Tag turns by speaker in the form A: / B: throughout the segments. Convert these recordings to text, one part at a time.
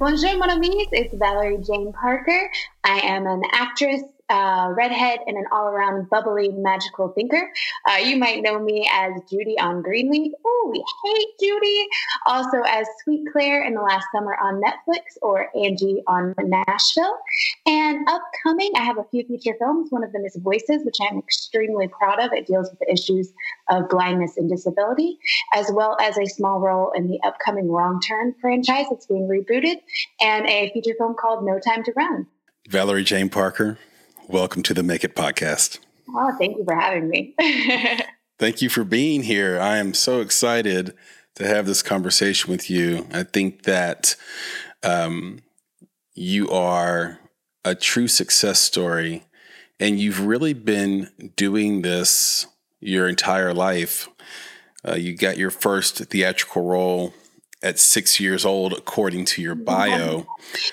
A: Bonjour, mon amis. It's Valerie Jane Parker. I am an actress, uh, redhead, and an all around bubbly, magical thinker. Uh, you might know me as Judy on Greenleaf. Oh, we hate Judy. Also as Sweet Claire in the last summer on Netflix or Angie on Nashville. And upcoming, I have a few feature films. One of them is Voices, which I'm extremely proud of. It deals with the issues of blindness and disability, as well as a small role in the upcoming Wrong Turn franchise that's being rebooted, and a feature film called No Time to Run.
B: Valerie Jane Parker, welcome to the Make It podcast.
A: Oh, thank you for having me.
B: thank you for being here. I am so excited to have this conversation with you. I think that um, you are a true success story, and you've really been doing this your entire life. Uh, you got your first theatrical role at six years old, according to your bio.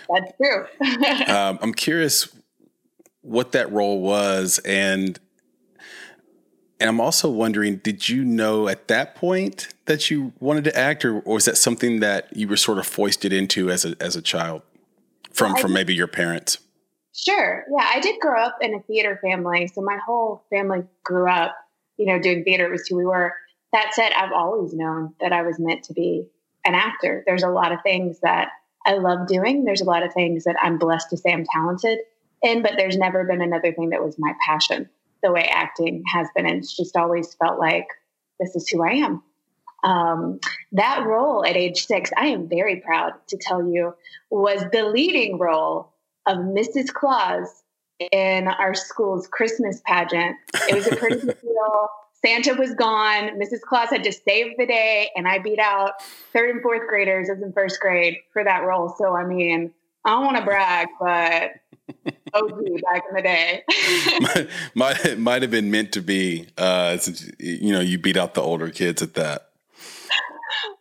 A: That's true.
B: um, I'm curious what that role was, and and I'm also wondering, did you know at that point that you wanted to act, or, or was that something that you were sort of foisted into as a as a child from from maybe your parents?
A: Sure. Yeah, I did grow up in a theater family, so my whole family grew up, you know, doing theater. It was who we were. That said, I've always known that I was meant to be an actor. There's a lot of things that I love doing. There's a lot of things that I'm blessed to say I'm talented in, but there's never been another thing that was my passion the way acting has been. And it's just always felt like this is who I am. Um, that role at age six, I am very proud to tell you, was the leading role of Mrs. Claus in our school's Christmas pageant. It was a pretty big deal. Santa was gone. Mrs. Claus had to save the day, and I beat out third and fourth graders as in first grade for that role. So, I mean, I don't want to brag, but OG back in the day.
B: might, might, might have been meant to be. Uh, since, you know, you beat out the older kids at that.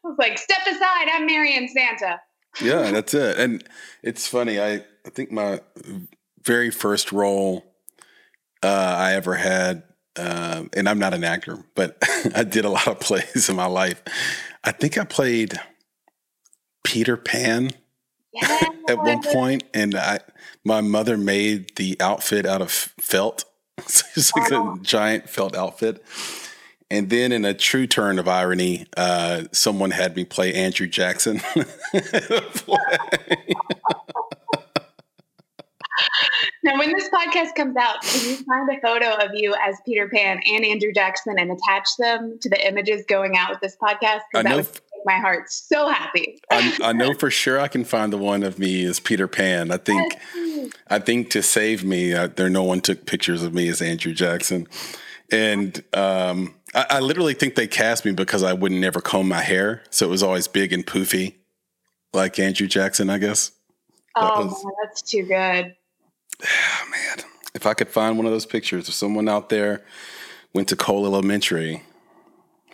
A: I was like, step aside, I'm marrying Santa.
B: yeah, that's it. And it's funny. I, I think my very first role uh, I ever had uh, and I'm not an actor, but I did a lot of plays in my life. I think I played Peter Pan yeah. at one point, and I my mother made the outfit out of felt. it's like a giant felt outfit. And then, in a true turn of irony, uh, someone had me play Andrew Jackson.
A: Now, when this podcast comes out, can you find a photo of you as Peter Pan and Andrew Jackson and attach them to the images going out with this podcast? Because that would make my heart so happy.
B: I, I, know for sure I can find the one of me as Peter Pan. I think, I think to save me, uh, there no one took pictures of me as Andrew Jackson, and um, I, I literally think they cast me because I would never comb my hair, so it was always big and poofy, like Andrew Jackson, I guess.
A: Oh, that was, man, that's too good.
B: man, if I could find one of those pictures, if someone out there went to Cole Elementary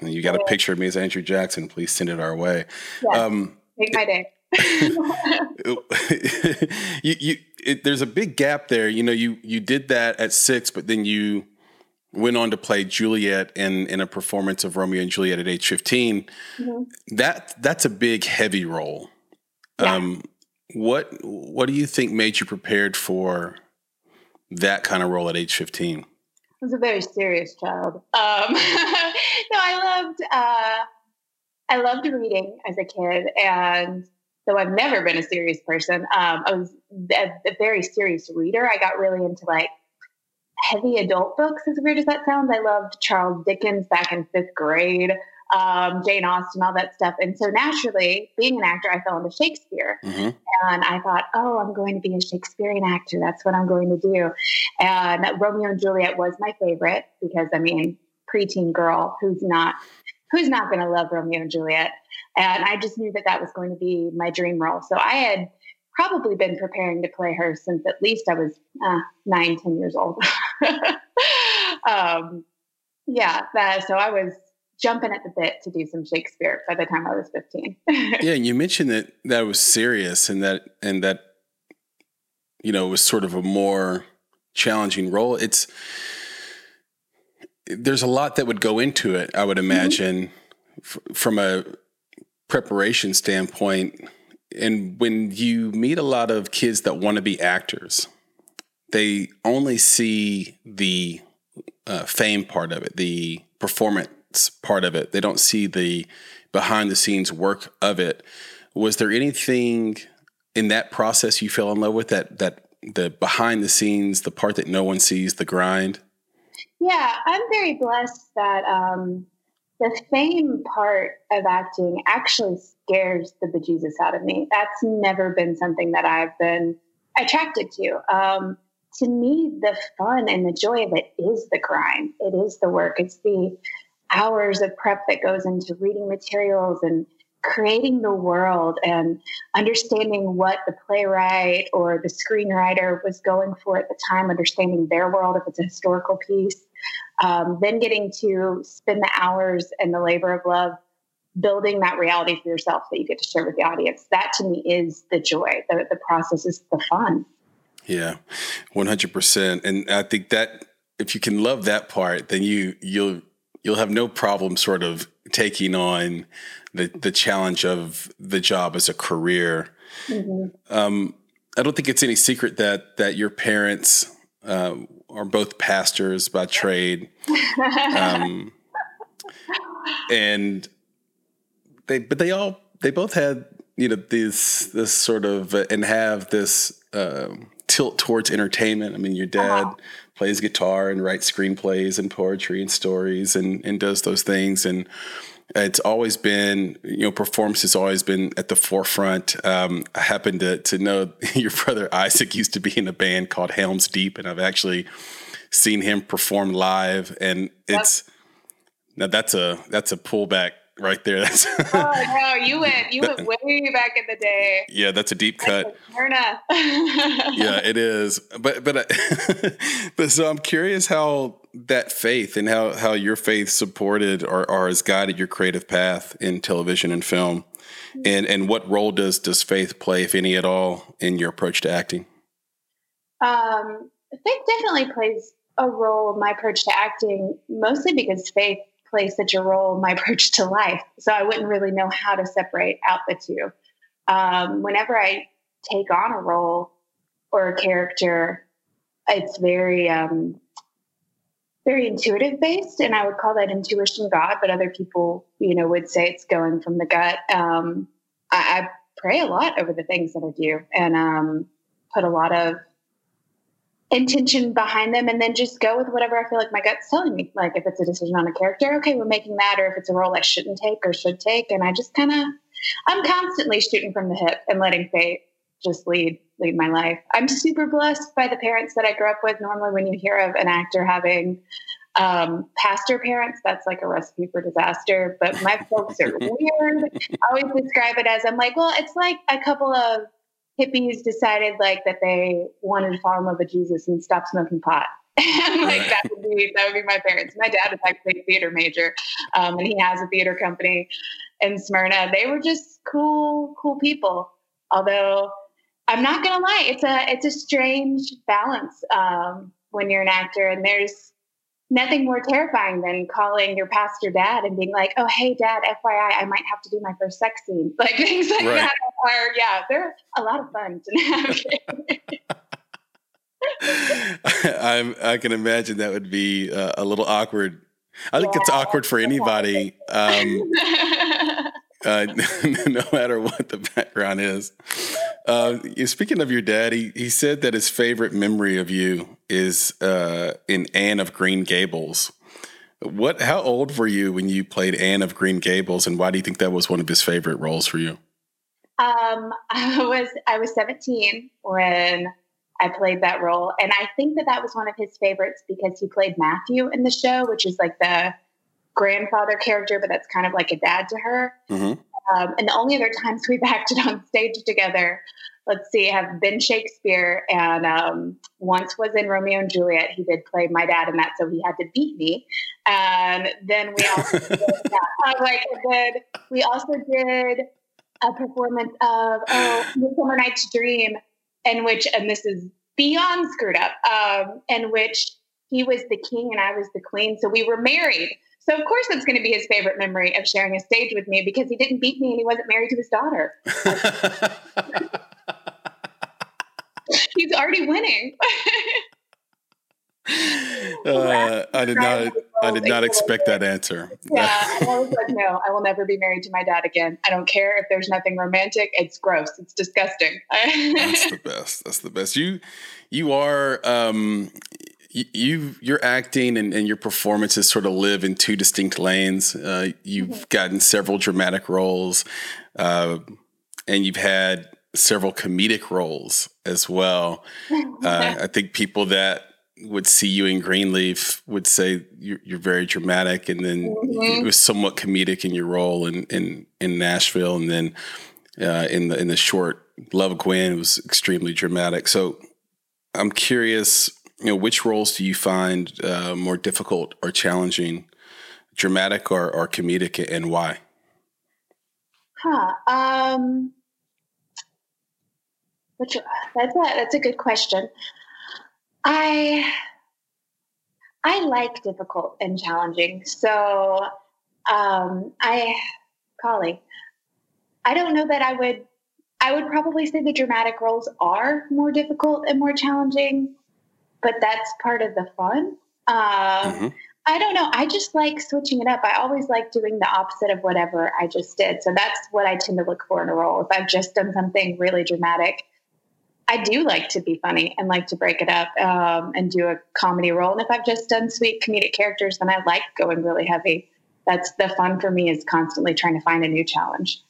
B: you got a picture of me as Andrew Jackson, please send it our way.
A: Yeah, um, make my day.
B: you, you, it, there's a big gap there. You know, you you did that at six, but then you went on to play Juliet in in a performance of Romeo and Juliet at age 15. Mm-hmm. That that's a big, heavy role. Yeah. Um, what what do you think made you prepared for that kind of role at age 15? I
A: was a very serious child. Um, no, I loved uh, I loved reading as a kid, and though I've never been a serious person, um, I was a, a, very serious reader. I got really into like heavy adult books. As weird as that sounds, I loved Charles Dickens back in fifth grade um, Jane Austen, all that stuff. And so naturally, being an actor, I fell into Shakespeare. Mm-hmm. And I thought, oh, I'm going to be a Shakespearean actor. That's what I'm going to do. And Romeo and Juliet was my favorite because, I mean, preteen girl who's not who's not going to love Romeo and Juliet. And I just knew that that was going to be my dream role. So I had probably been preparing to play her since at least I was uh, nine, ten years old. um, yeah, that, so I was jumping at the bit to do some Shakespeare by the time I was 15.
B: yeah, and you mentioned that that was serious and that and that you know was sort of a more challenging role. It's there's a lot that would go into it, I would mm-hmm. imagine, mm-hmm. f- from a preparation standpoint. And when you meet a lot of kids that want to be actors, they only see the uh, fame part of it, the performance part of it. They don't see the behind the scenes work of it. Was there anything in that process you fell in love with that that the behind the scenes, the part that no one sees, the grind?
A: Yeah, I'm very blessed that um, the fame part of acting actually scares the bejesus out of me. That's never been something that I've been attracted to. Um, to me, the fun and the joy of it is the grind. It is the work. It's the hours of prep that goes into reading materials and creating the world and understanding what the playwright or the screenwriter was going for at the time, understanding their world if it's a historical piece, um, then getting to spend the hours and the labor of love building that reality for yourself that you get to share with the audience. That to me is the joy. The, the process is the fun.
B: Yeah, one hundred percent. And I think that if you can love that part, then you you'll you'll have no problem sort of taking on the the challenge of the job as a career. Mm-hmm. Um, I don't think it's any secret that that your parents uh, are both pastors by trade, um, and they but they all they both had you know this this sort of uh, and have this. Um, tilt towards entertainment. I mean, your dad uh-huh. Plays guitar and writes screenplays and poetry and stories and, and does those things. And it's always been, you know, performance has always been at the forefront. Um, I happen to, to know your brother Isaac used to be in a band called Helms Deep, and I've actually seen him perform live. And it's, yep. now that's a, that's a pullback right there. That's
A: oh no, you went you went way back in the day.
B: Yeah, that's a deep cut. yeah, it is. But but but so I'm curious how that faith and how how your faith supported or, or has guided your creative path in television and film, and and what role does does faith play, if any at all, in your approach to acting?
A: Um, faith definitely plays a role in my approach to acting, mostly because faith plays such a role my approach to life. So I wouldn't really know how to separate out the two. Um, whenever I take on a role or a character, it's very, um, very intuitive based, and I would call that intuition God. But other people, you know, would say it's going from the gut. Um, I, I, pray a lot over the things that I do, and um, put a lot of intention behind them and then just go with whatever I feel like my gut's telling me. Like if it's a decision on a character, okay, we're making that, or if it's a role I shouldn't take or should take. And I just kind of, I'm constantly shooting from the hip and letting fate just lead lead my life. I'm super blessed by the parents that I grew up with. Normally, when you hear of an actor having um, pastor parents, that's like a recipe for disaster. But my folks are weird. I always describe it as I'm like, well, it's like a couple of hippies decided like that they wanted to fall in love with Jesus and stop smoking pot. like that would be that would be my parents. My dad is actually a theater major, um, and he has a theater company in Smyrna. They were just cool, cool people. Although I'm not gonna lie, it's a it's a strange balance um, when you're an actor, and there's nothing more terrifying than calling your pastor dad and being like, "Oh, hey, dad, FYI, I might have to do my first sex scene." Like things like right. that are, yeah, they're a lot of fun to navigate.
B: I'm, I can imagine that would be uh, a little awkward. I think yeah, it's awkward for anybody, um, uh, no matter what the background is. Uh, speaking of your dad, he, he said that his favorite memory of you is uh, in Anne of Green Gables. What? How old were you when you played Anne of Green Gables, and why do you think that was one of his favorite roles for you?
A: Um, I was I was 17 when I played that role, and I think that that was one of his favorites because he played Matthew in the show, which is like the grandfather character, but that's kind of like a dad to her. Mm-hmm. Um, and the only other times we've acted on stage together, let's see, have been Shakespeare, and um, once was in Romeo and Juliet. He did play my dad in that, so he had to beat me. And then we also did, yeah, like did, we also did a performance of oh, Midsummer Night's Dream, in which, and this is beyond screwed up, um, in which he was the king and I was the queen. So we were married. So of course that's going to be his favorite memory of sharing a stage with me because he didn't beat me and he wasn't married to his daughter. He's already winning.
B: uh, I did not. I did not expect that answer.
A: Yeah, I was like, no, I will never be married to my dad again. I don't care if there's nothing romantic. It's gross. It's disgusting.
B: That's the best. That's the best. You, you are. Um, you your acting and, and, your performances sort of live in two distinct lanes. Uh, you've mm-hmm. gotten several dramatic roles, uh, and you've had several comedic roles as well. Uh, I think people that would see you in Greenleaf would say you're, you're very dramatic, and then mm-hmm. it was somewhat comedic in your role in in, in Nashville, and then uh, in the in the short Love Gwen was extremely dramatic. So I'm curious, you know, which roles do you find uh, more difficult or challenging, dramatic or, or comedic, and why?
A: Huh. Um, which that's a that's a good question. I I like difficult and challenging. So um, I, Collie, I don't know that I would. I would probably say the dramatic roles are more difficult and more challenging, but that's part of the fun. Um, mm-hmm. I don't know. I just like switching it up. I always like doing the opposite of whatever I just did. So that's what I tend to look for in a role. If I've just done something really dramatic, I do like to be funny and like to break it up um, and do a comedy role. And if I've just done sweet comedic characters, then I like going really heavy. That's the fun for me is constantly trying to find a new challenge.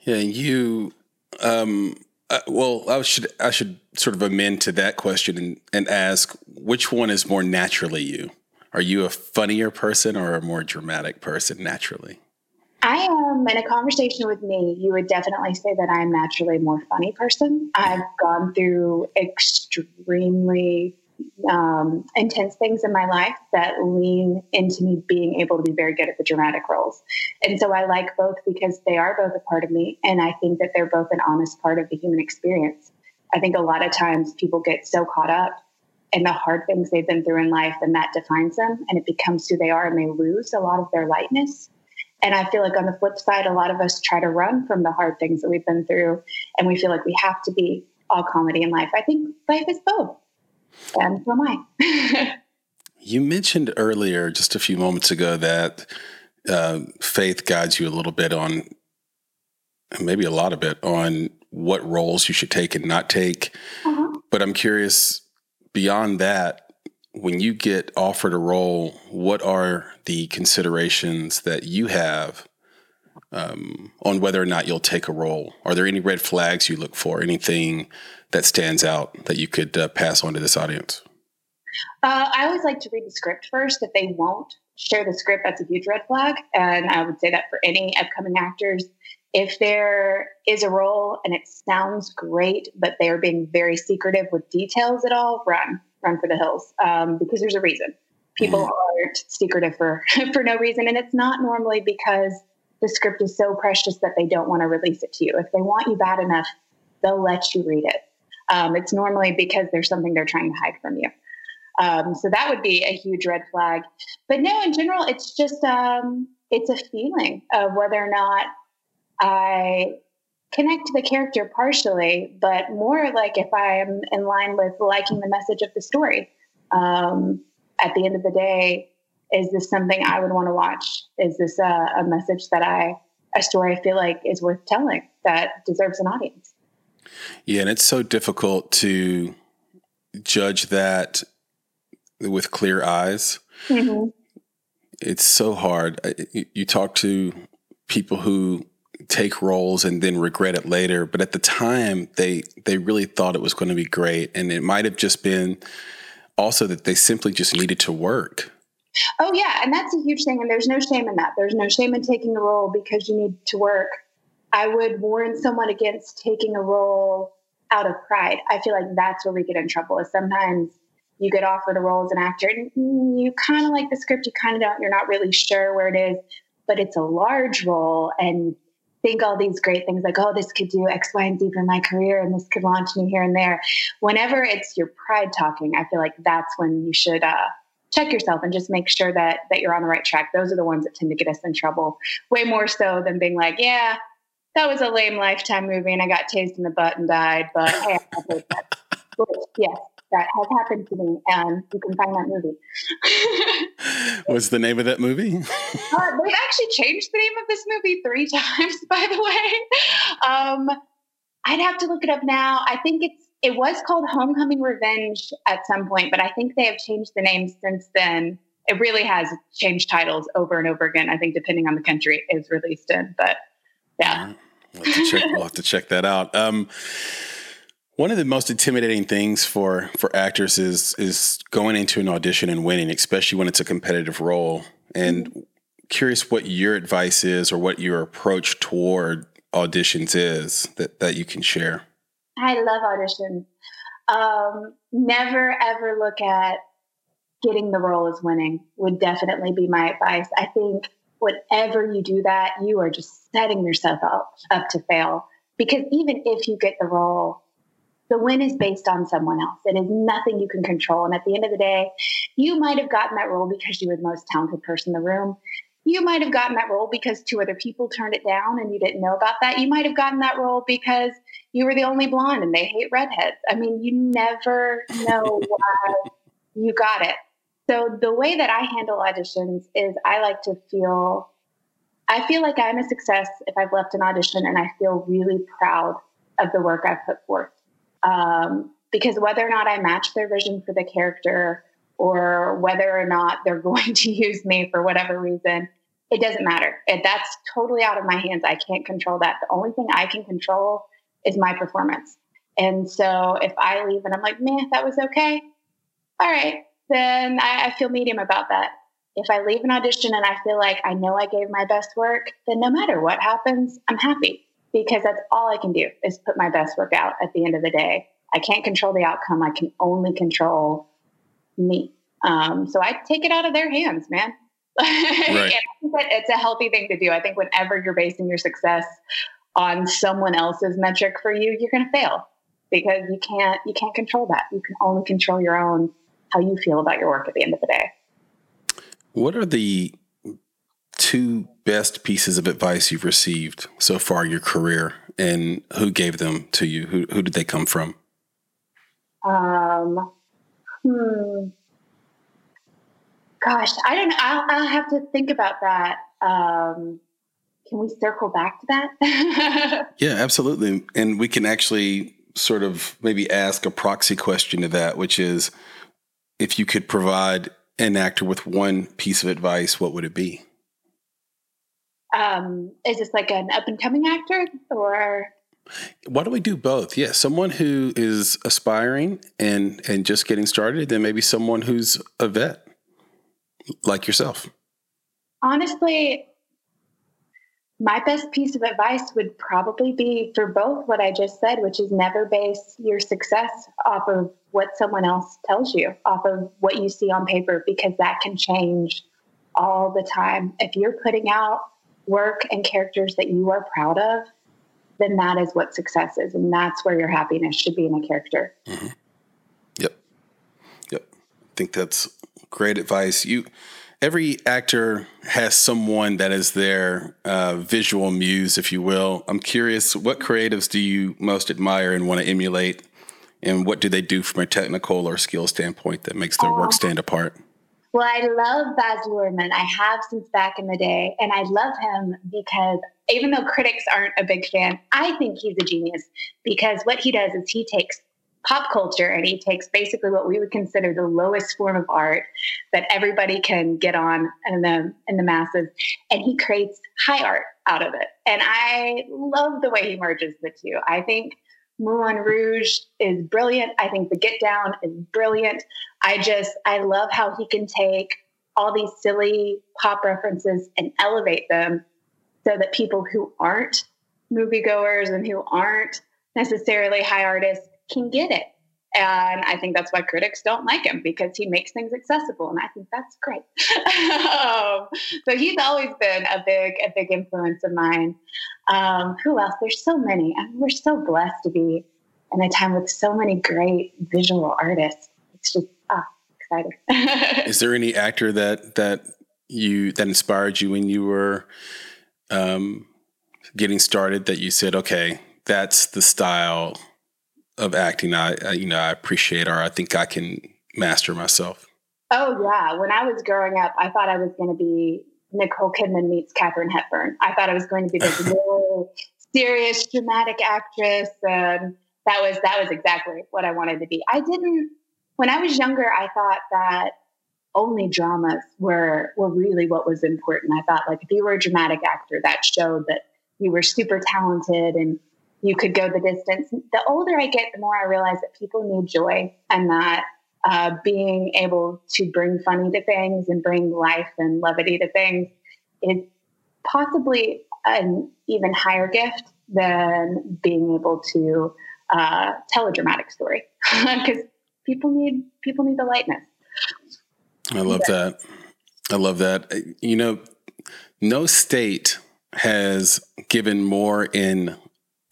B: Yeah, you. Um, uh, well, I should I should sort of amend to that question and, and ask which one is more naturally you. Are you a funnier person or a more dramatic person naturally?
A: I am in a conversation with me. You would definitely say that I'm naturally a more funny person. I've gone through extremely um, intense things in my life that lean into me being able to be very good at the dramatic roles. And so I like both because they are both a part of me. And I think that they're both an honest part of the human experience. I think a lot of times people get so caught up in the hard things they've been through in life and that defines them and it becomes who they are and they lose a lot of their lightness. And I feel like on the flip side, a lot of us try to run from the hard things that we've been through, and we feel like we have to be all comedy in life. I think life is both, and so am I.
B: you mentioned earlier, just a few moments ago, that uh, faith guides you a little bit on, maybe a lot of it, on what roles you should take and not take. Uh-huh. But I'm curious, beyond that, when you get offered a role, what are the considerations that you have um, on whether or not you'll take a role? Are there any red flags you look for? Anything that stands out that you could uh, pass on to this audience?
A: Uh, I always like to read the script first. If they won't share the script, that's a huge red flag. And I would say that for any upcoming actors, if there is a role and it sounds great, but they are being very secretive with details at all, run run for the hills um, because there's a reason. People mm-hmm. aren't secretive for for no reason, and it's not normally because the script is so precious that they don't want to release it to you. If they want you bad enough, they'll let you read it. Um, it's normally because there's something they're trying to hide from you. Um, so that would be a huge red flag. But no, in general, it's just um, it's a feeling of whether or not I connect to the character partially, but more like if I'm in line with liking the message of the story. Um, at the end of the day, is this something I would want to watch? Is this a, a message that I, a story I feel like is worth telling that deserves an audience?
B: Yeah, and it's so difficult to judge that with clear eyes. Mm-hmm. It's so hard. You talk to people who take roles and then regret it later. But at the time, they they really thought it was going to be great, and it might have just been also that they simply just needed to work.
A: Oh yeah, and that's a huge thing. And there's no shame in that. There's no shame in taking a role because you need to work. I would warn someone against taking a role out of pride. I feel like that's where we get in trouble. Is sometimes you get offered a role as an actor and you kind of like the script, you kind of don't, you're not really sure where it is, but it's a large role and think all these great things like, oh, this could do X, Y, and Z for my career and this could launch me here and there. Whenever it's your pride talking, I feel like that's when you should uh, check yourself and just make sure that that you're on the right track. Those are the ones that tend to get us in trouble way more so than being like, yeah, that was a lame lifetime movie and I got tased in the butt and died, but hey, yes, that has happened to me, and you can find that movie.
B: What's the name of that movie?
A: uh, they've actually changed the name of this movie three times, by the way. Um, I'd have to look it up now. I think it's it was called Homecoming Revenge at some point, but I think they have changed the name since then. It really has changed titles over and over again. I think depending on the country it was released in, but yeah.
B: We'll have to check, we'll have to check that out. Um, one of the most intimidating things for for actors is is going into an audition and winning, especially when it's a competitive role. And mm-hmm. curious what your advice is or what your approach toward auditions is that that you can share.
A: I love auditions. Um, never ever look at getting the role as winning would definitely be my advice. I think whatever you do that, you are just setting yourself up up to fail. Because even if you get the role, the win is based on someone else. It is nothing you can control. And at the end of the day, you might have gotten that role because you were the most talented person in the room. You might have gotten that role because two other people turned it down and you didn't know about that. You might have gotten that role because you were the only blonde and they hate redheads. I mean, you never know why you got it. So the way that I handle auditions is I like to feel I feel like I'm a success if I've left an audition and I feel really proud of the work I've put forth. Um, because whether or not I match their vision for the character or whether or not they're going to use me for whatever reason, it doesn't matter. It, that's totally out of my hands. I can't control that. The only thing I can control is my performance. And so if I leave and I'm like, man, that was okay. All right. Then I, I feel medium about that. If I leave an audition and I feel like I know I gave my best work, then no matter what happens, I'm happy because that's all I can do is put my best work out at the end of the day. I can't control the outcome. I can only control me. Um, so I take it out of their hands, man. Right. it's a healthy thing to do. I think whenever you're basing your success on someone else's metric for you, you're going to fail because you can't you can't control that. You can only control your own how you feel about your work at the end of the day.
B: What are the two best pieces of advice you've received so far in your career, and who gave them to you? Who who did they come from?
A: Um, hmm. Gosh, I don't know. I'll, I'll have to think about that. Um, can we circle back to that?
B: yeah, absolutely. And we can actually sort of maybe ask a proxy question to that, which is if you could provide an actor with one piece of advice, what would it be?
A: Um, is this like an up and coming actor or?
B: Why don't we do both? Yeah, someone who is aspiring and and just getting started, then maybe someone who's a vet, like yourself.
A: Honestly, my best piece of advice would probably be for both what I just said, which is never base your success off of what someone else tells you, off of what you see on paper, because that can change all the time. If you're putting out work and characters that you are proud of, then that is what success is. And that's where your happiness should be in a character.
B: Mm-hmm. Yep. Yep. I think that's great advice. You, every actor has someone that is their uh, visual muse, if you will. I'm curious, what creatives do you most admire and want to emulate? And what do they do from a technical or skill standpoint that makes their work oh. stand apart?
A: Well, I love Baz Luhrmann. I have since back in the day. And I love him because even though critics aren't a big fan, I think he's a genius because what he does is he takes pop culture and he takes basically what we would consider the lowest form of art that everybody can get on in the in the masses and he creates high art out of it and i love the way he merges the two i think Moulin Rouge is brilliant. I think The Get Down is brilliant. I just, I love how he can take all these silly pop references and elevate them so that people who aren't moviegoers and who aren't necessarily high artists can get it. And I think that's why critics don't like him because he makes things accessible, and I think that's great. um, so he's always been a big, a big influence of mine. Um, who else? There's so many. I mean, we're so blessed to be in a time with so many great visual artists. It's just ah, exciting.
B: Is there any actor that that you that inspired you when you were um, getting started that you said, okay, that's the style of acting I, I, you know I appreciate or I think I can master myself?
A: Oh yeah, when I was growing up, I thought I was going to be Nicole Kidman meets Katharine Hepburn. I thought I was going to be this really serious, dramatic actress, and that was that was exactly what I wanted to be. I didn't when I was younger. I thought that only dramas were were really what was important. I thought like if you were a dramatic actor, that showed that you were super talented and you could go the distance. The older I get, the more I realize that people need joy and that uh, being able to bring funny to things and bring life and levity to things is possibly an even higher gift than being able to uh, tell a dramatic story because people need people need the lightness.
B: I love that. I love that. You know, no state has given more in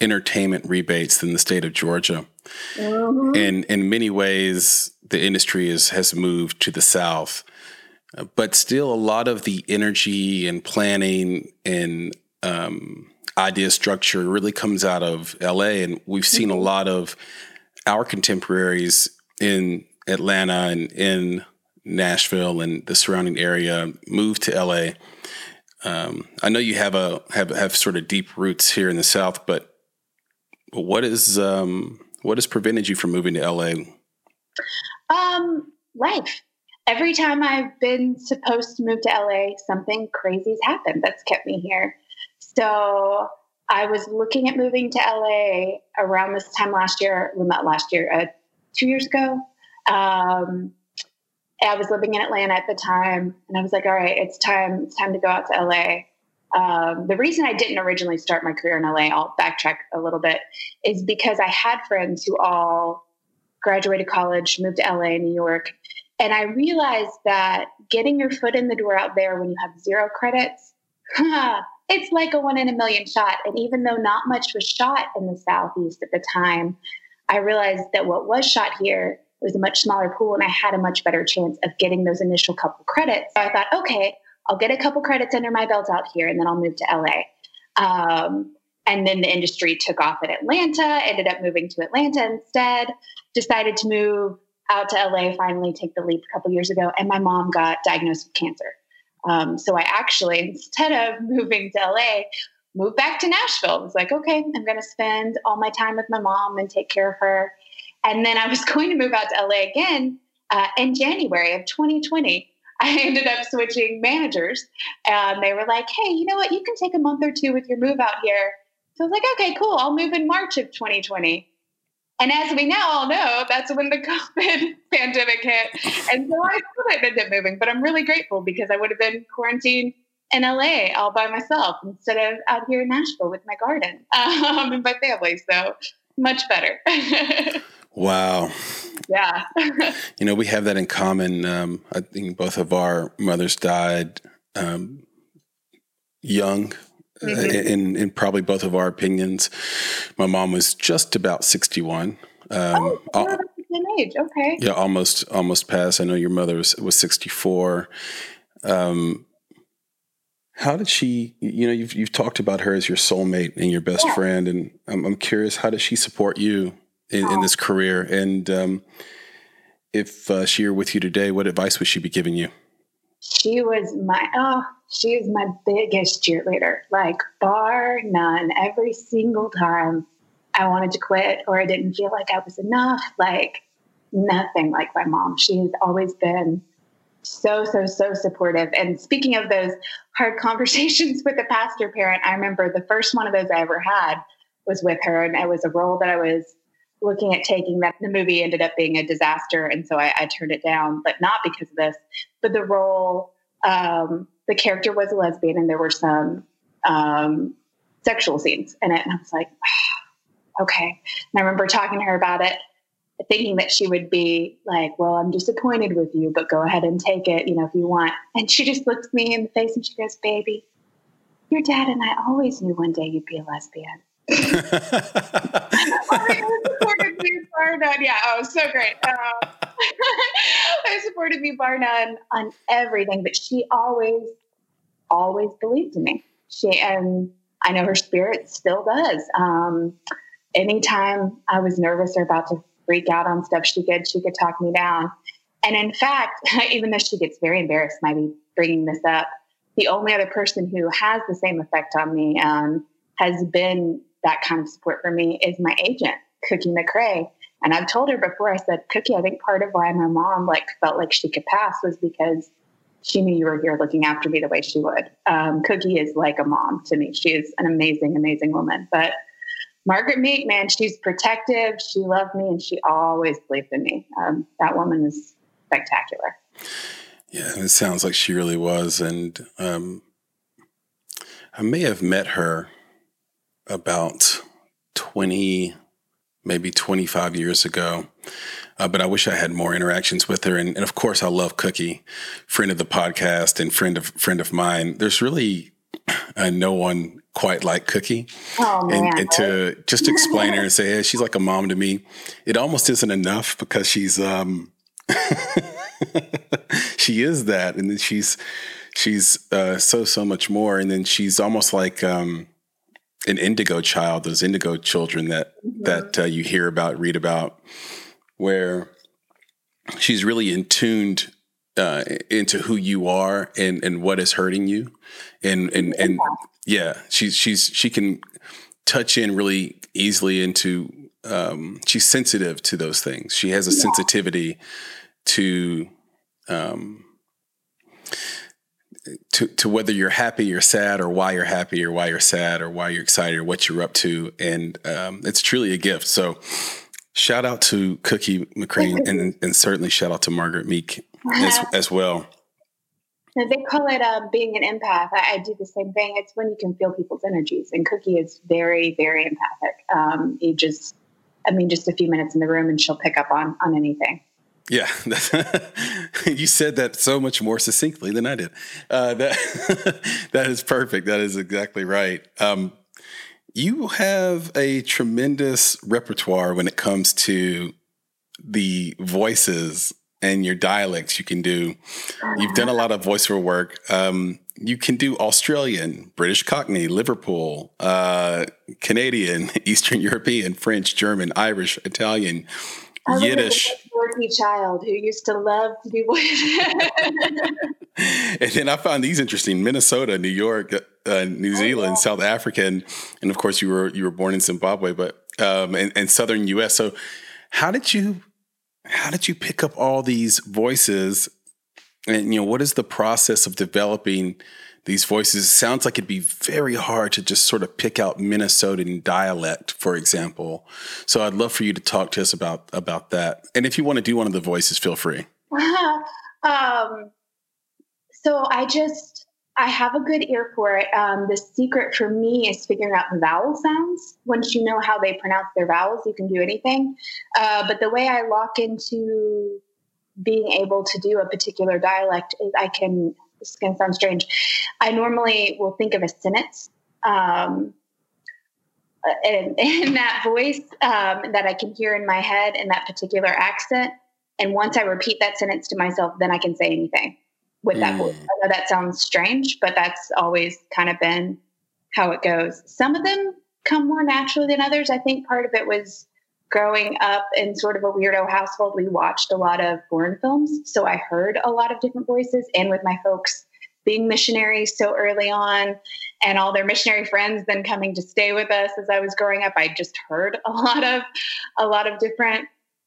B: entertainment rebates than the state of Georgia. Mm-hmm. And in many ways, the industry is, has moved to the South. But still, a lot of the energy and planning and um, idea structure really comes out of LA. And we've seen mm-hmm. a lot of our contemporaries in Atlanta and in Nashville and the surrounding area move to LA. Um, I know you have a have have sort of deep roots here in the South, but what is um, what has prevented you from moving to LA?
A: Um, life. Every time I've been supposed to move to LA, something crazy's happened that's kept me here. So I was looking at moving to LA around this time last year. Well, not last year, uh, two years ago. Um, I was living in Atlanta at the time, and I was like, "All right, it's time. It's time to go out to LA." Um, the reason I didn't originally start my career in LA, I'll backtrack a little bit, is because I had friends who all graduated college, moved to LA, New York, and I realized that getting your foot in the door out there when you have zero credits, it's like a one in a million shot. And even though not much was shot in the Southeast at the time, I realized that what was shot here was a much smaller pool and I had a much better chance of getting those initial couple credits. So I thought, okay, I'll get a couple credits under my belt out here and then I'll move to LA. Um, and then the industry took off in Atlanta, ended up moving to Atlanta instead, decided to move out to LA, finally take the leap a couple years ago. And my mom got diagnosed with cancer. Um, so I actually, instead of moving to LA, moved back to Nashville. I was like, okay, I'm going to spend all my time with my mom and take care of her. And then I was going to move out to LA again uh, in January of 2020. I ended up switching managers and they were like, hey, you know what? You can take a month or two with your move out here. So I was like, okay, cool. I'll move in March of 2020. And as we now all know, that's when the COVID pandemic hit. And so I still didn't end up moving, but I'm really grateful because I would have been quarantined in LA all by myself instead of out here in Nashville with my garden um, and my family. So much better.
B: wow.
A: Yeah.
B: you know, we have that in common. Um, I think both of our mothers died um, young. Uh, mm-hmm. in in probably both of our opinions, my mom was just about sixty one.
A: Um, oh, age. Okay.
B: Yeah, almost almost past. I know your mother was was sixty four. Um, how did she? You know, you've you've talked about her as your soulmate and your best yeah. friend, and I'm, I'm curious, how does she support you in, in this career. And um, if uh, she were with you today, what advice would she be giving you?
A: She was my oh, she was my biggest cheerleader, like bar none. Every single time I wanted to quit or I didn't feel like I was enough, like nothing like my mom. She has always been so so so supportive and speaking of those hard conversations with the pastor parent i remember the first one of those i ever had was with her and it was a role that i was looking at taking that the movie ended up being a disaster and so I, I, turned it down but not because of this but the role um, the character was a lesbian and there were some um, sexual scenes in it. And I was like, okay. And I remember talking to her about it, thinking that she would be like, well, I'm disappointed with you, but go ahead and take it, you know, if you want. And she just looks me in the face and she goes, baby, your dad and I always knew one day you'd be a lesbian. Yeah, oh, so great. Um, I supported me bar none on everything, but she always, always believed in me. She and I know her spirit still does. Um, anytime I was nervous or about to freak out on stuff, she could she could talk me down. And in fact, even though she gets very embarrassed me bringing this up, the only other person who has the same effect on me um, has been that kind of support for me is my agent, Cookie McCrae. And I've told her before, I said, Cookie, I think part of why my mom like felt like she could pass was because she knew you were here looking after me the way she would. Um, Cookie is like a mom to me. She is an amazing, amazing woman. But Margaret Meek, man, she's protective. She loved me and she always believed in me. Um, that woman is spectacular.
B: Yeah, it sounds like she really was. And um, I may have met her about 20, maybe 25 years ago. Uh, but I wish I had more interactions with her. And, and, of course, I love Cookie, friend of the podcast and friend of friend of mine. There's really uh, no one quite like Cookie.
A: Oh,
B: man, and, and to just explain her and say, hey, she's like a mom to me. It almost isn't enough because she's um she is that, and then she's she's uh, so so much more, and then she's almost like um an indigo child, those indigo children that mm-hmm. that uh, you hear about, read about, where she's really in tuned uh, into who you are and and what is hurting you, and and and yeah, she's she's she can touch in really easily into. Um, she's sensitive to those things. She has a yeah. sensitivity to um, to, to whether you're happy or sad or why you're happy or why you're sad or why you're excited or what you're up to. And um, it's truly a gift. So shout out to Cookie McCrae and, and certainly shout out to Margaret Meek as, as well.
A: They call it uh, being an empath. I, I, do the same thing. It's when you can feel people's energies. And Cookie is very, very empathic. Um, you just, I mean, just a few minutes in the room and she'll pick up on on anything.
B: Yeah, you said that so much more succinctly than I did. Uh, that that is perfect. That is exactly right. Um, you have a tremendous repertoire when it comes to the voices and your dialects you can do. You've done a lot of voiceover work. Um, you can do Australian, British Cockney, Liverpool, uh, Canadian, Eastern European, French, German, Irish, Italian, Yiddish.
A: Dorothy child who used to love to be
B: and then I found these interesting: Minnesota, New York, uh, New oh, Zealand, oh, yeah. South Africa, and, and, of course you were you were born in Zimbabwe, but um, and, and southern U.S. So, how did you how did you pick up all these voices? And you know, what is the process of developing? These voices. Sounds like it'd be very hard to just sort of pick out Minnesotan dialect, for example. So I'd love for you to talk to us about about that. And if you want to do one of the voices, feel free.
A: um, so I just I have a good ear for it. Um, the secret for me is figuring out vowel sounds. Once you know how they pronounce their vowels, you can do anything. Uh, but the way I lock into being able to do a particular dialect is I can this is going to sound strange. I normally will think of a sentence um, in, in, that voice um, that I can hear in my head in that particular accent. And once I repeat that sentence to myself, then I can say anything with that mm. voice. I know that sounds strange, but that's always kind of been how it goes. Some of them come more naturally than others. I think part of it was growing up in sort of a weirdo household, we watched a lot of foreign films. So I heard a lot of different voices, and with my folks being missionaries so early on and all their missionary friends then coming to stay with us as I was growing up, I just heard a lot of a lot of different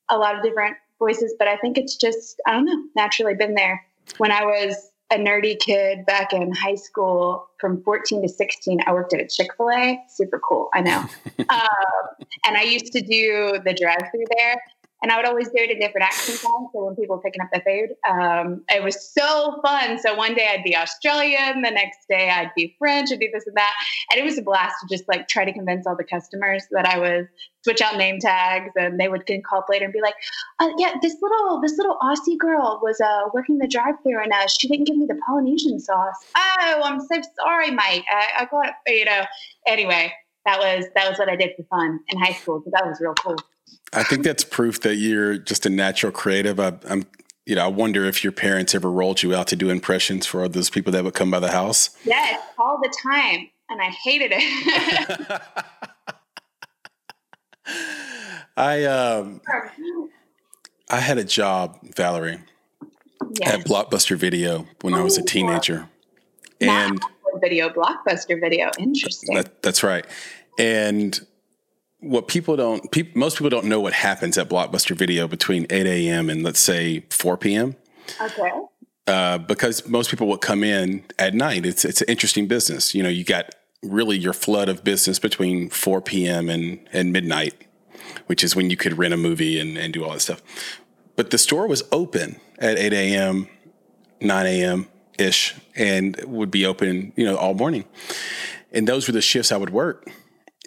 A: a lot of different voices. But I think it's just, I don't know, naturally been there. When I was a nerdy kid back in high school from 14 to 16 i worked at a chick-fil-a. Super cool i know. Um, and i used to do the drive through there and I would always do it in different accents. So when people were picking up the food, um, it was so fun. So one day I'd be Australian, the next day I'd be French, I'd do this and that, and it was a blast to just like try to convince all the customers that I was switch out name tags, and they would get called later and be like, uh, "Yeah, this little this little Aussie girl was uh, working the drive-through, and uh, she didn't give me the Polynesian sauce. Oh, I'm so sorry, mate. I, I got it, you know. Anyway, that was that was what I did for fun in high school because that was real cool.
B: I think that's proof that you're just a natural creative. I, am you know, I wonder if your parents ever rolled you out to do impressions for those people that would come by the house.
A: Yes, all the time, and I hated it.
B: I um, I had a job, Valerie, yes. at Blockbuster Video when I was a teenager,
A: and video, Blockbuster Video. Interesting.
B: That, that's right. And what people don't, people, most people don't know what happens at Blockbuster Video between 8 a.m. and let's say 4 p.m.
A: Okay.
B: Uh, because most people will come in at night. It's it's an interesting business. You know, you got really your flood of business between 4 p.m. and and midnight, which is when you could rent a movie and, and do all that stuff. But the store was open at 8 a.m., 9 a.m., ish and would be open, you know, all morning. And those were the shifts I would work.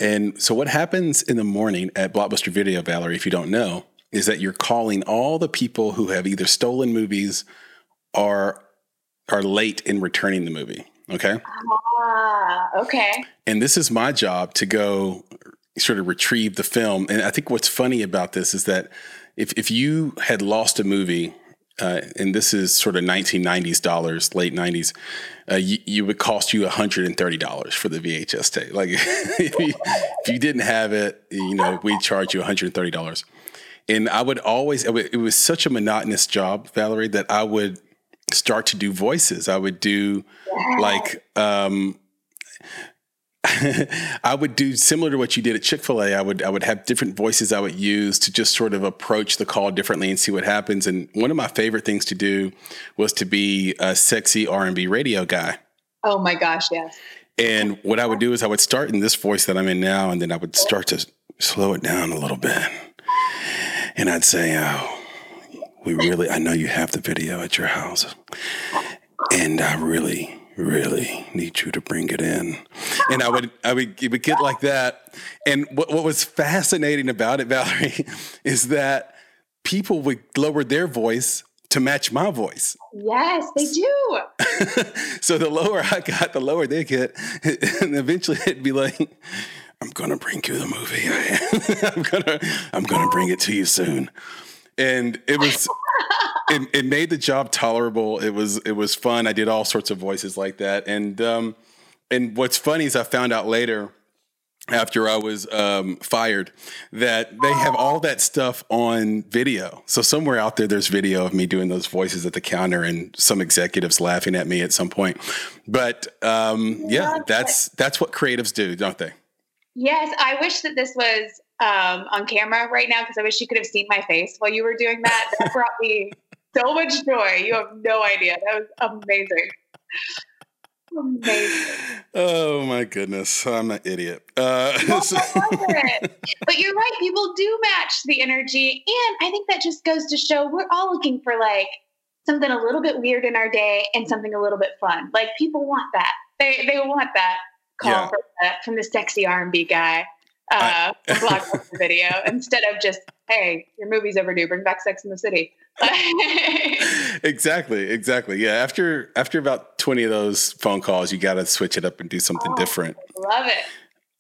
B: And so what happens in the morning at Blockbuster Video, Valerie, if you don't know, is that you're calling all the people who have either stolen movies or are late in returning the movie. Okay.
A: Ah, okay.
B: And this is my job to go sort of retrieve the film. And I think what's funny about this is that if, if you had lost a movie uh, and this is sort of 1990s dollars, late 90s, uh, you, you, would cost you $130 for the VHS tape. Like if, you, if you didn't have it, you know, we'd charge you $130. And I would always, it was such a monotonous job, Valerie, that I would start to do voices. I would do like, um, I would do similar to what you did at Chick Fil A. I would I would have different voices I would use to just sort of approach the call differently and see what happens. And one of my favorite things to do was to be a sexy R and B radio guy.
A: Oh my gosh, yes.
B: And what I would do is I would start in this voice that I'm in now, and then I would start to slow it down a little bit, and I'd say, "Oh, we really I know you have the video at your house, and I really." Really need you to bring it in. And I would, I would, it would get like that. And what, what was fascinating about it, Valerie, is that people would lower their voice to match my voice.
A: Yes, they do.
B: so the lower I got, the lower they get. And eventually it'd be like, I'm gonna bring you the movie. I'm gonna I'm gonna bring it to you soon. And it was it, it, made the job tolerable. It was it was fun. I did all sorts of voices like that, and um, and what's funny is I found out later after I was um, fired that they have all that stuff on video. So somewhere out there, there's video of me doing those voices at the counter, and some executives laughing at me at some point. But um, yeah, that's that's what creatives do, don't they?
A: Yes, I wish that this was um, on camera right now because I wish you could have seen my face while you were doing that. That brought me so much joy. You have no idea. That was amazing. Amazing.
B: Oh my goodness, I'm an idiot. Uh,
A: but you're right. People do match the energy, and I think that just goes to show we're all looking for like something a little bit weird in our day and something a little bit fun. Like people want that. They they want that call yeah. from, the, from the sexy R&B guy uh, blockbuster video instead of just, hey, your movie's overdue. Bring back Sex in the City.
B: exactly, exactly. Yeah, after after about twenty of those phone calls, you got to switch it up and do something oh, different.
A: Love it.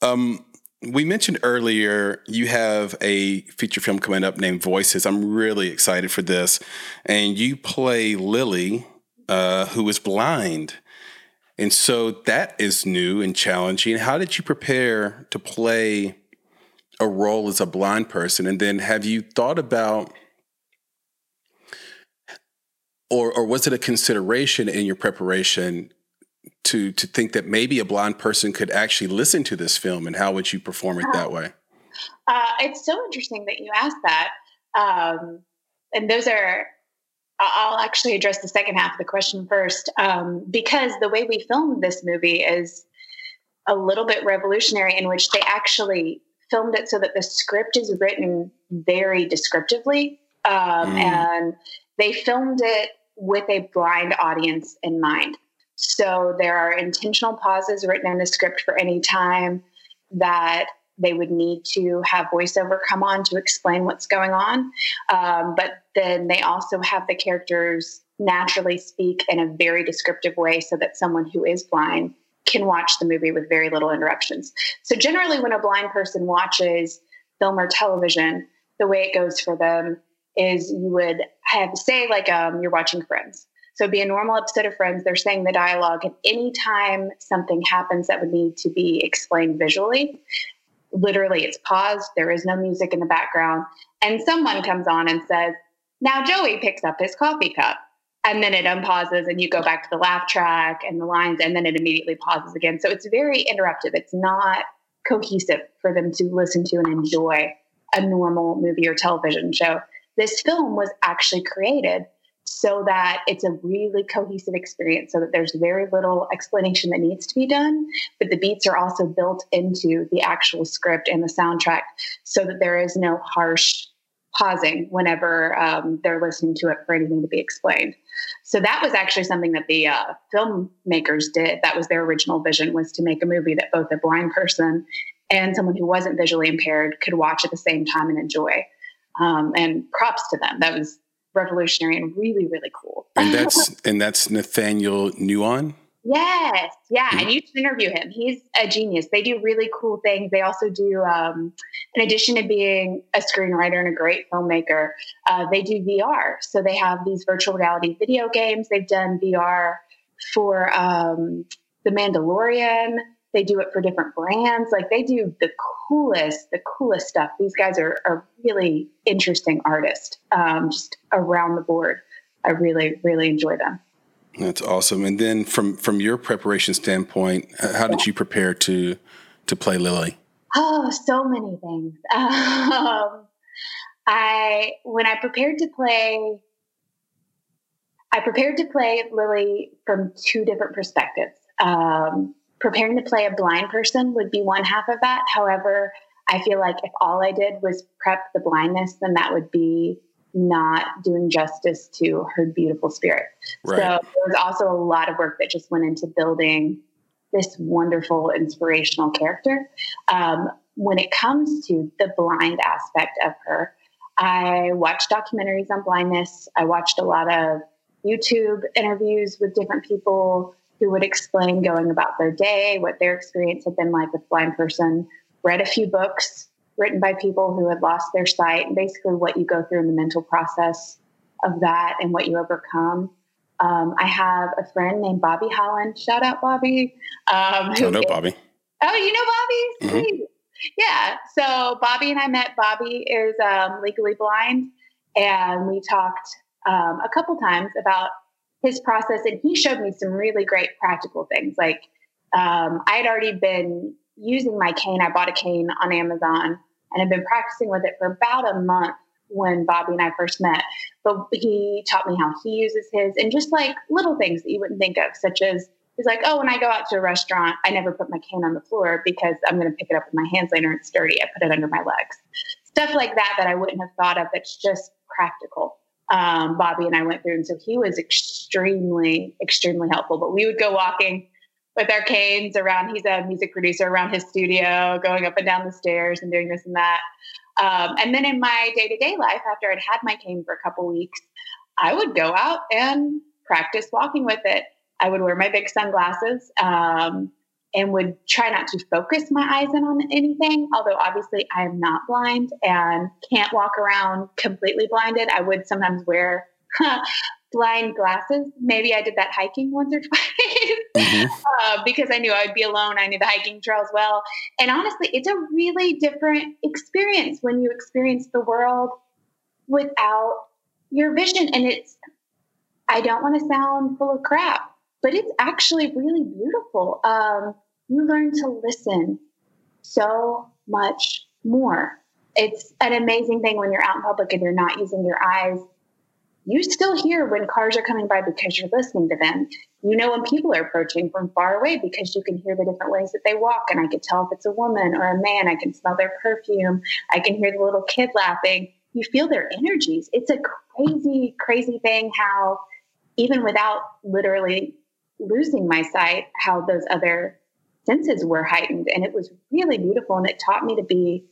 B: Um, we mentioned earlier you have a feature film coming up named Voices. I'm really excited for this, and you play Lily, uh, who is blind. And so that is new and challenging. How did you prepare to play a role as a blind person? And then have you thought about, or, or was it a consideration in your preparation to, to think that maybe a blind person could actually listen to this film? And how would you perform it that way?
A: Uh, it's so interesting that you asked that. Um, and those are I'll actually address the second half of the question first, um, because the way we filmed this movie is a little bit revolutionary, in which they actually filmed it so that the script is written very descriptively. Um, mm. And they filmed it with a blind audience in mind. So there are intentional pauses written in the script for any time that they would need to have voiceover come on to explain what's going on. Um, but then they also have the characters naturally speak in a very descriptive way so that someone who is blind can watch the movie with very little interruptions. So, generally, when a blind person watches film or television, the way it goes for them is you would have, say, like um, you're watching Friends. So, be a normal episode of Friends, they're saying the dialogue, and anytime something happens that would need to be explained visually, literally it's paused, there is no music in the background, and someone comes on and says, Now Joey picks up his coffee cup. And then it unpauses and you go back to the laugh track and the lines and then it immediately pauses again. So it's very interruptive. It's not cohesive for them to listen to and enjoy a normal movie or television show this film was actually created so that it's a really cohesive experience so that there's very little explanation that needs to be done but the beats are also built into the actual script and the soundtrack so that there is no harsh pausing whenever um, they're listening to it for anything to be explained. So that was actually something that the uh, filmmakers did. That was their original vision was to make a movie that both a blind person and someone who wasn't visually impaired could watch at the same time and enjoy. Um, and props to them. That was revolutionary and really, really cool.
B: And that's and that's Nathaniel Nguyen.
A: Yes, yeah, and you should interview him. He's a genius. They do really cool things. They also do, um, in addition to being a screenwriter and a great filmmaker, uh, they do VR. So they have these virtual reality video games. They've done VR for um, The Mandalorian. They do it for different brands. Like they do the coolest, the coolest stuff. These guys are, are really interesting artists, um, just around the board. I really, really enjoy them.
B: That's awesome. And then from from your preparation standpoint, how did you prepare to to play Lily?
A: Oh, so many things. Um, I when I prepared to play, I prepared to play Lily from two different perspectives. Um, preparing to play a blind person would be one half of that. However, I feel like if all I did was prep the blindness, then that would be not doing justice to her beautiful spirit. Right. So there was also a lot of work that just went into building this wonderful, inspirational character. Um, when it comes to the blind aspect of her, I watched documentaries on blindness. I watched a lot of YouTube interviews with different people who would explain going about their day, what their experience had been like with blind person. Read a few books written by people who had lost their sight, and basically what you go through in the mental process of that and what you overcome. Um, I have a friend named Bobby Holland. Shout out, Bobby.
B: Um, I know Bobby.
A: Oh, you know Bobby? Mm-hmm. Yeah. So Bobby and I met. Bobby is um, legally blind, and we talked um, a couple times about his process, and he showed me some really great practical things. Like um, I had already been using my cane. I bought a cane on Amazon and had been practicing with it for about a month when Bobby and I first met. But he taught me how he uses his and just like little things that you wouldn't think of, such as he's like, oh, when I go out to a restaurant, I never put my cane on the floor because I'm going to pick it up with my hands later and it's dirty. I put it under my legs. Stuff like that that I wouldn't have thought of that's just practical. Um, Bobby and I went through. And so he was extremely, extremely helpful. But we would go walking with our canes around. He's a music producer around his studio, going up and down the stairs and doing this and that. Um, and then in my day to day life, after I'd had my cane for a couple weeks, I would go out and practice walking with it. I would wear my big sunglasses um, and would try not to focus my eyes in on anything. Although obviously I am not blind and can't walk around completely blinded. I would sometimes wear blind glasses. Maybe I did that hiking once or twice mm-hmm. uh, because I knew I would be alone. I knew the hiking trails well. And honestly, it's a really different experience when you experience the world without your vision. And it's, I don't want to sound full of crap, but it's actually really beautiful. Um, you learn to listen so much more. It's an amazing thing when you're out in public and you're not using your eyes you still hear when cars are coming by because you're listening to them. You know when people are approaching from far away because you can hear the different ways that they walk. And I can tell if it's a woman or a man. I can smell their perfume. I can hear the little kid laughing. You feel their energies. It's a crazy, crazy thing how, even without literally losing my sight, how those other senses were heightened. And it was really beautiful. And it taught me to be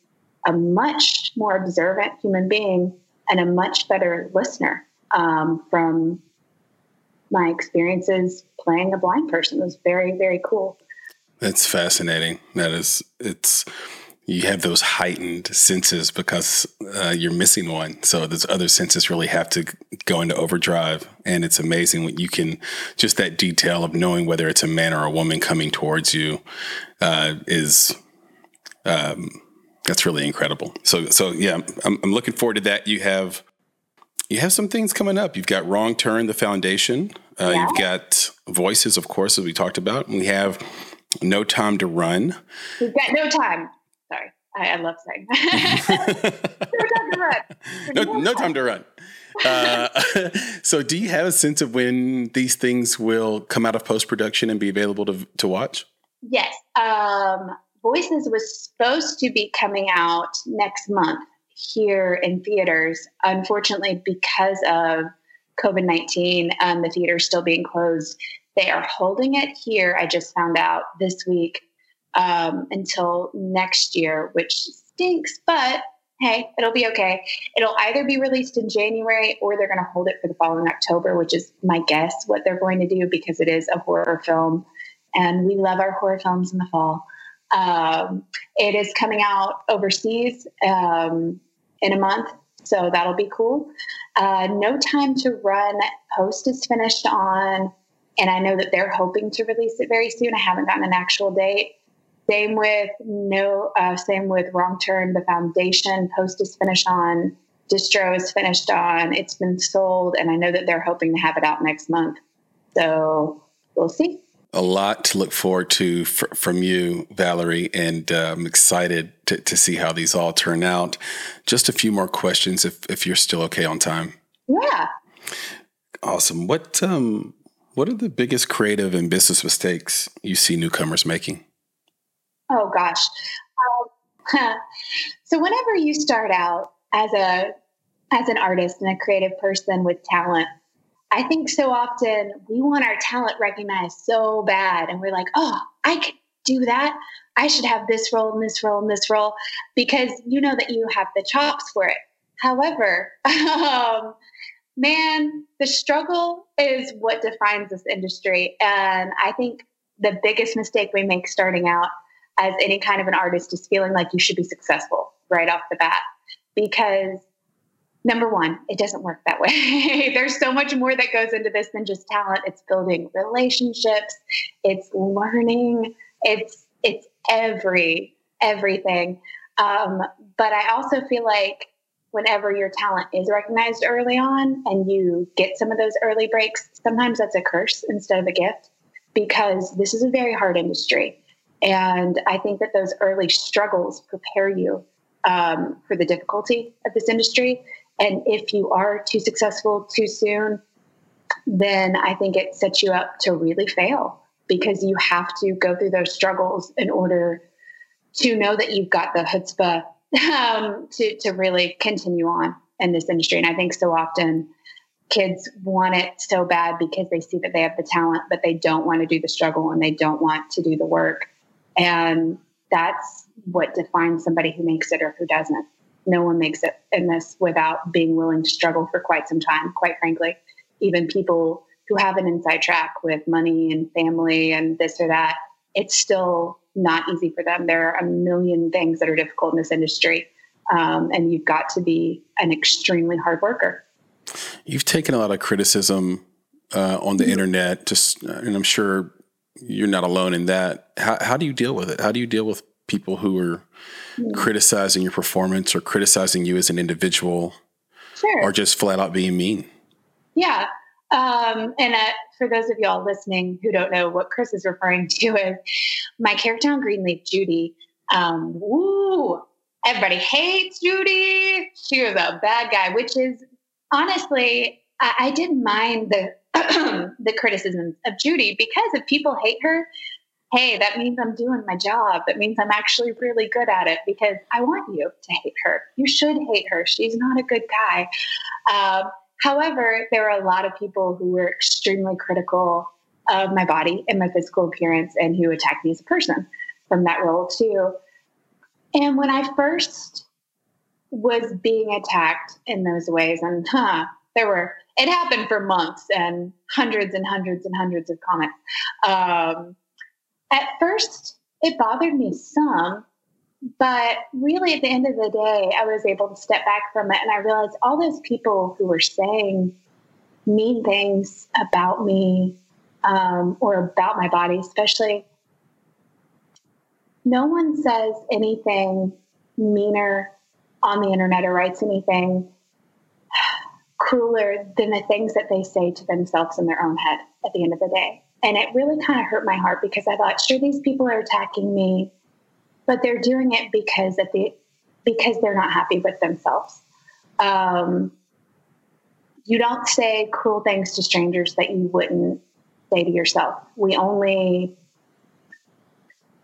A: a much more observant human being and a much better listener um, from my experiences playing a blind person. It was very, very cool.
B: That's fascinating. That is, it's, you have those heightened senses because uh, you're missing one. So those other senses really have to go into overdrive. And it's amazing when you can, just that detail of knowing whether it's a man or a woman coming towards you uh, is, um, that's really incredible. So, so yeah, I'm, I'm looking forward to that. You have you have some things coming up. You've got Wrong Turn, the foundation. Uh, yeah. You've got Voices, of course, as we talked about. We have No Time to Run.
A: We've got No Time. I, I love saying No Time to Run.
B: No, no time to run. Uh, so, do you have a sense of when these things will come out of post production and be available to, to watch?
A: Yes. Um, Voices was supposed to be coming out next month here in theaters. Unfortunately, because of COVID 19 and the theaters still being closed, they are holding it here. I just found out this week um, until next year, which stinks, but hey, it'll be okay. It'll either be released in January or they're going to hold it for the following October, which is my guess what they're going to do because it is a horror film. And we love our horror films in the fall. Um, it is coming out overseas. Um, in a month. So that'll be cool. Uh, no Time to Run post is finished on, and I know that they're hoping to release it very soon. I haven't gotten an actual date. Same with no, uh, same with Wrong Turn. The foundation post is finished on. Distro is finished on. It's been sold, and I know that they're hoping to have it out next month. So we'll see
B: a lot to look forward to f- from you, Valerie, and uh, I'm excited to, to, see how these all turn out. Just a few more questions, if if you're still okay on time.
A: Yeah.
B: Awesome. What um what are the biggest creative and business mistakes you see newcomers making?
A: Oh gosh. Um, so whenever you start out as a as an artist and a creative person with talent, I think so often we want our talent recognized so bad, and we're like, oh, I could do that. I should have this role and this role and this role because you know that you have the chops for it. However, um, man, the struggle is what defines this industry. And I think the biggest mistake we make starting out as any kind of an artist is feeling like you should be successful right off the bat because number one, it doesn't work that way. There's so much more that goes into this than just talent. It's building relationships, it's learning, it's it's every everything. Um, but I also feel like whenever your talent is recognized early on and you get some of those early breaks, sometimes that's a curse instead of a gift because this is a very hard industry. And I think that those early struggles prepare you um, for the difficulty of this industry. And if you are too successful too soon, then I think it sets you up to really fail because you have to go through those struggles in order to know that you've got the chutzpah um, to, to really continue on in this industry. And I think so often kids want it so bad because they see that they have the talent, but they don't want to do the struggle and they don't want to do the work. And that's what defines somebody who makes it or who doesn't no one makes it in this without being willing to struggle for quite some time, quite frankly. Even people who have an inside track with money and family and this or that, it's still not easy for them. There are a million things that are difficult in this industry. Um, and you've got to be an extremely hard worker.
B: You've taken a lot of criticism uh, on the mm-hmm. internet, just, and I'm sure you're not alone in that. How, how do you deal with it? How do you deal with people who are mm. criticizing your performance or criticizing you as an individual sure. or just flat out being mean.
A: Yeah. Um, and uh, for those of y'all listening who don't know what Chris is referring to is my character on Greenleaf, Judy. Um, woo, everybody hates Judy. She was a bad guy, which is honestly I, I didn't mind the the criticisms of Judy because if people hate her, hey, that means I'm doing my job. That means I'm actually really good at it because I want you to hate her. You should hate her. She's not a good guy. Um, however, there were a lot of people who were extremely critical of my body and my physical appearance and who attacked me as a person from that role too. And when I first was being attacked in those ways, and huh, there were, it happened for months and hundreds and hundreds and hundreds of comments. Um, at first, it bothered me some, but really at the end of the day, I was able to step back from it and I realized all those people who were saying mean things about me um, or about my body, especially, no one says anything meaner on the internet or writes anything crueler than the things that they say to themselves in their own head at the end of the day. And it really kind of hurt my heart because I thought, sure, these people are attacking me, but they're doing it because at the because they're not happy with themselves. Um, you don't say cruel things to strangers that you wouldn't say to yourself. We only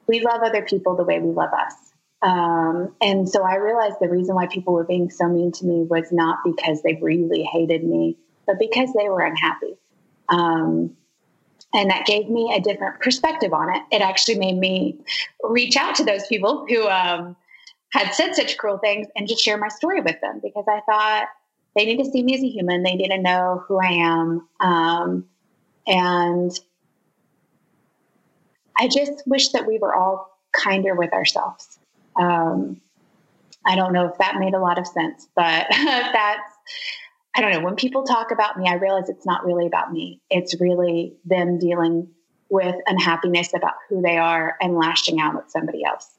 A: we love other people the way we love us. Um, and so I realized the reason why people were being so mean to me was not because they really hated me, but because they were unhappy. Um, and that gave me a different perspective on it. It actually made me reach out to those people who um, had said such cruel things and just share my story with them because I thought they need to see me as a human. They need to know who I am. Um, and I just wish that we were all kinder with ourselves. Um, I don't know if that made a lot of sense, but that's I don't know. When people talk about me, I realize it's not really about me. It's really them dealing with unhappiness about who they are and lashing out at somebody else.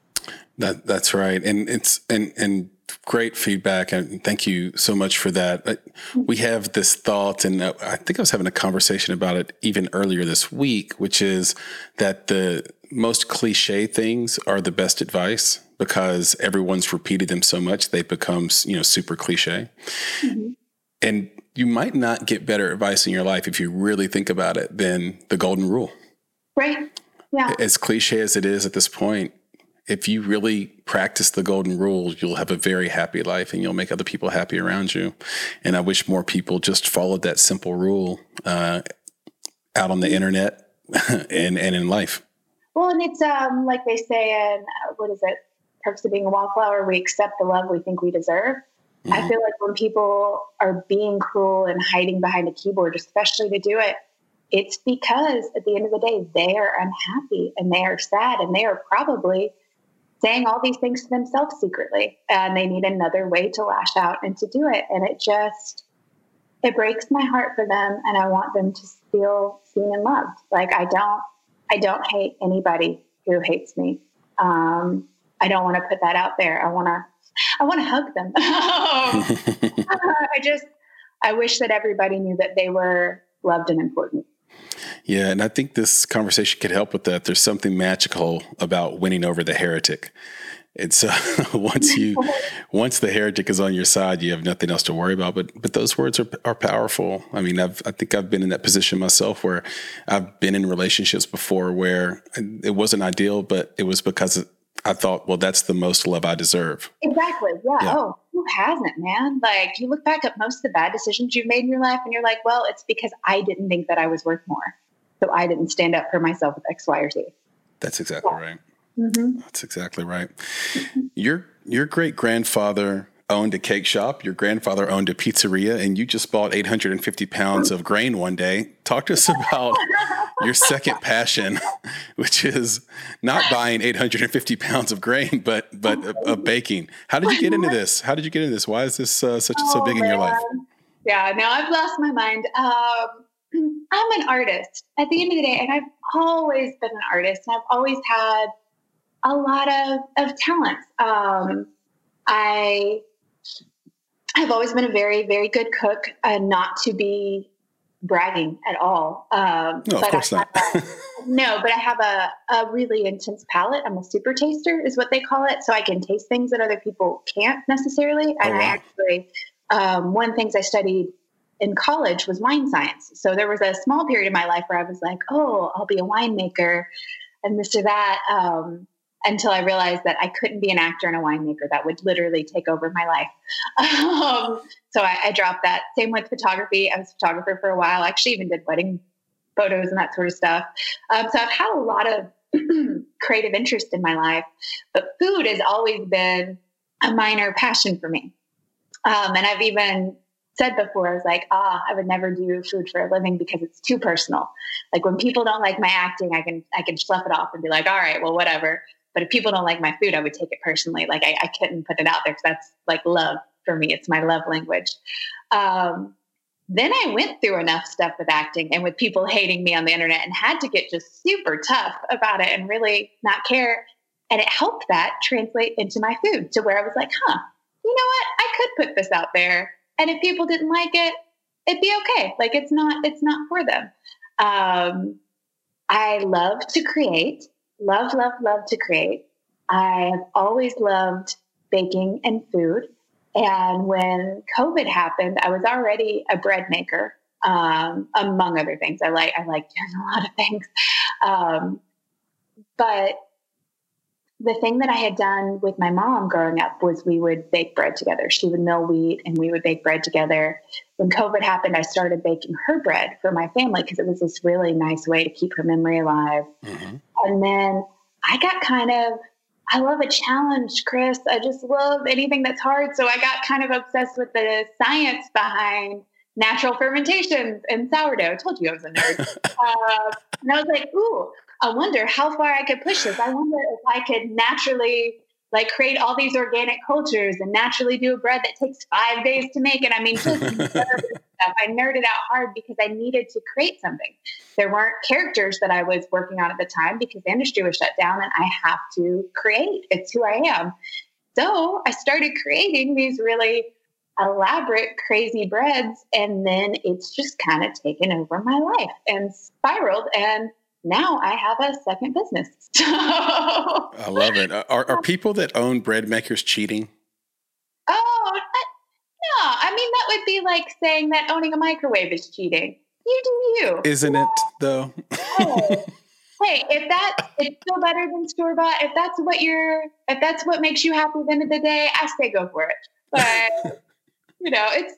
B: That that's right, and it's and and great feedback, and thank you so much for that. We have this thought, and I think I was having a conversation about it even earlier this week, which is that the most cliche things are the best advice because everyone's repeated them so much they become you know super cliche. Mm-hmm. And you might not get better advice in your life if you really think about it than the golden rule.
A: Right. Yeah.
B: As cliche as it is at this point, if you really practice the golden rule, you'll have a very happy life and you'll make other people happy around you. And I wish more people just followed that simple rule uh, out on the internet and, and in life.
A: Well, and it's um, like they say in, uh, what is it? Perks of being a wallflower, we accept the love we think we deserve. Mm-hmm. I feel like when people are being cruel and hiding behind a keyboard, especially to do it, it's because at the end of the day, they are unhappy and they are sad and they are probably saying all these things to themselves secretly and they need another way to lash out and to do it. And it just, it breaks my heart for them and I want them to feel seen and loved. Like I don't, I don't hate anybody who hates me. Um, I don't want to put that out there. I want to I want to hug them. I just, I wish that everybody knew that they were loved and important.
B: Yeah, and I think this conversation could help with that. There's something magical about winning over the heretic. And so once you once the heretic is on your side, you have nothing else to worry about. But but those words are are powerful. I mean, I've I think I've been in that position myself where I've been in relationships before where it wasn't ideal, but it was because I thought, well, that's the most love I deserve.
A: Exactly. Yeah. yeah. Oh, who hasn't, man? Like you look back at most of the bad decisions you've made in your life and you're like, well, it's because I didn't think that I was worth more. So I didn't stand up for myself with X, Y, or Z.
B: That's exactly yeah. right. Mm-hmm. That's exactly right. Mm-hmm. Your your great grandfather owned a cake shop. Your grandfather owned a pizzeria, and you just bought 850 pounds of grain one day. Talk to us about your second passion, which is not buying 850 pounds of grain, but but of baking. How did you get into this? How did you get into this? Why is this uh, such oh, so big in your life?
A: Yeah, now I've lost my mind. Um, I'm an artist at the end of the day, and I've always been an artist, and I've always had a lot of of talents. Um, I I've always been a very, very good cook, and not to be bragging at all.
B: Um, no, of course not.
A: A, no, but I have a, a really intense palate. I'm a super taster, is what they call it. So I can taste things that other people can't necessarily. Oh, and wow. I actually, um, one of the things I studied in college was wine science. So there was a small period of my life where I was like, oh, I'll be a winemaker and this or that. Um, until I realized that I couldn't be an actor and a winemaker. That would literally take over my life. Um, so I, I, dropped that. Same with photography. I was a photographer for a while. I actually even did wedding photos and that sort of stuff. Um, so I've had a lot of creative interest in my life, but food has always been a minor passion for me. Um, and I've even said before, I was like, ah, I would never do food for a living because it's too personal. Like when people don't like my acting, I can I can slough it off and be like, all right, well, whatever. But if people don't like my food, I would take it personally. Like I, I couldn't put it out there because that's like love for me. It's my love language. Um, then I went through enough stuff with acting and with people hating me on the internet and had to get just super tough about it and really not care. And it helped that translate into my food to where I was like, huh, you know what? I could put this out there. And if people didn't like it, it'd be okay. Like it's not, it's not for them. Um, I love to create, love, love, love to create. I have always loved baking and food. And when COVID happened, I was already a bread maker, um, among other things. I like I like doing a lot of things, um, but the thing that I had done with my mom growing up was we would bake bread together. She would mill wheat and we would bake bread together. When COVID happened, I started baking her bread for my family because it was this really nice way to keep her memory alive. Mm-hmm. And then I got kind of I love a challenge, Chris. I just love anything that's hard. So I got kind of obsessed with the science behind natural fermentations and sourdough. I told you I was a nerd. uh, and I was like, ooh, I wonder how far I could push this. I wonder if I could naturally like create all these organic cultures and naturally do a bread that takes five days to make. And I mean, just stuff. I nerded out hard because I needed to create something. There weren't characters that I was working on at the time because the industry was shut down and I have to create. It's who I am. So I started creating these really elaborate, crazy breads. And then it's just kind of taken over my life and spiraled. And now I have a second business.
B: I love it. Are, are people that own bread makers cheating?
A: Oh. I mean, that would be like saying that owning a microwave is cheating. You do you.
B: Isn't it, though?
A: hey, hey, if that it's still better than store bought, if that's what you're, if that's what makes you happy at the end of the day, I say go for it. But, you know, it's,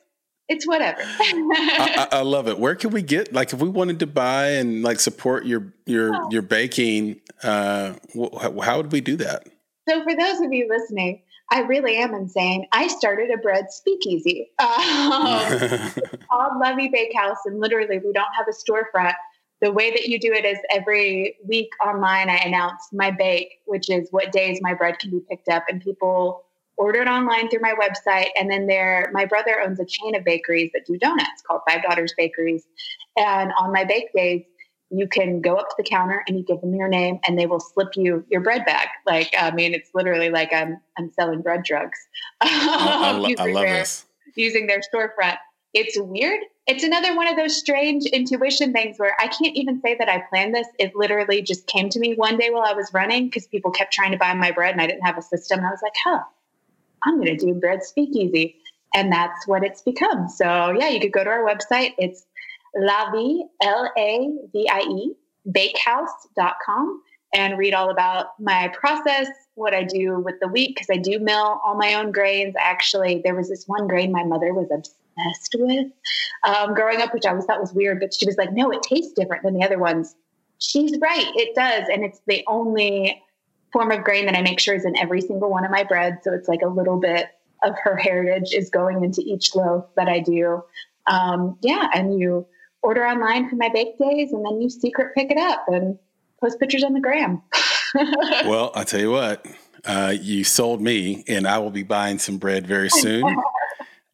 A: it's whatever.
B: I, I, love it. Where can we get like if we wanted to buy and like support your your oh. your baking? Uh, wh- how would we do that?
A: So for those of you listening, I really am insane. I started a bread speakeasy um, called Lavie Bakehouse, and literally we don't have a storefront. The way that you do it is every week online, I announce my bake, which is what days my bread can be picked up, and people order it online through my website. And then there, my brother owns a chain of bakeries that do donuts called Five Daughters Bakeries. And on my bake days, you can go up to the counter and you give them your name and they will slip you your bread bag. Like, I mean, it's literally like I'm, I'm selling bread drugs.
B: I, I, I um, love
A: their,
B: this.
A: Using their storefront. It's weird. It's another one of those strange intuition things where I can't even say that I planned this. It literally just came to me one day while I was running because people kept trying to buy my bread and I didn't have a system. I was like, huh, I'm going to do bread speakeasy. And that's what it's become. So, yeah, you could go to our website. It's Lavie, L A V I E, bakehouse.com and read all about my process, what I do with the wheat, because I do mill all my own grains. Actually, there was this one grain my mother was obsessed with um, growing up, which I always thought was weird, but she was like, no, it tastes different than the other ones. She's right, it does. And it's the only form of grain that I make sure is in every single one of my breads. So it's like a little bit of her heritage is going into each loaf that I do. Um, yeah, and you order online for my bake days, and then you secret pick it up and post pictures on the gram.
B: well, I tell you what, uh, you sold me, and I will be buying some bread very soon.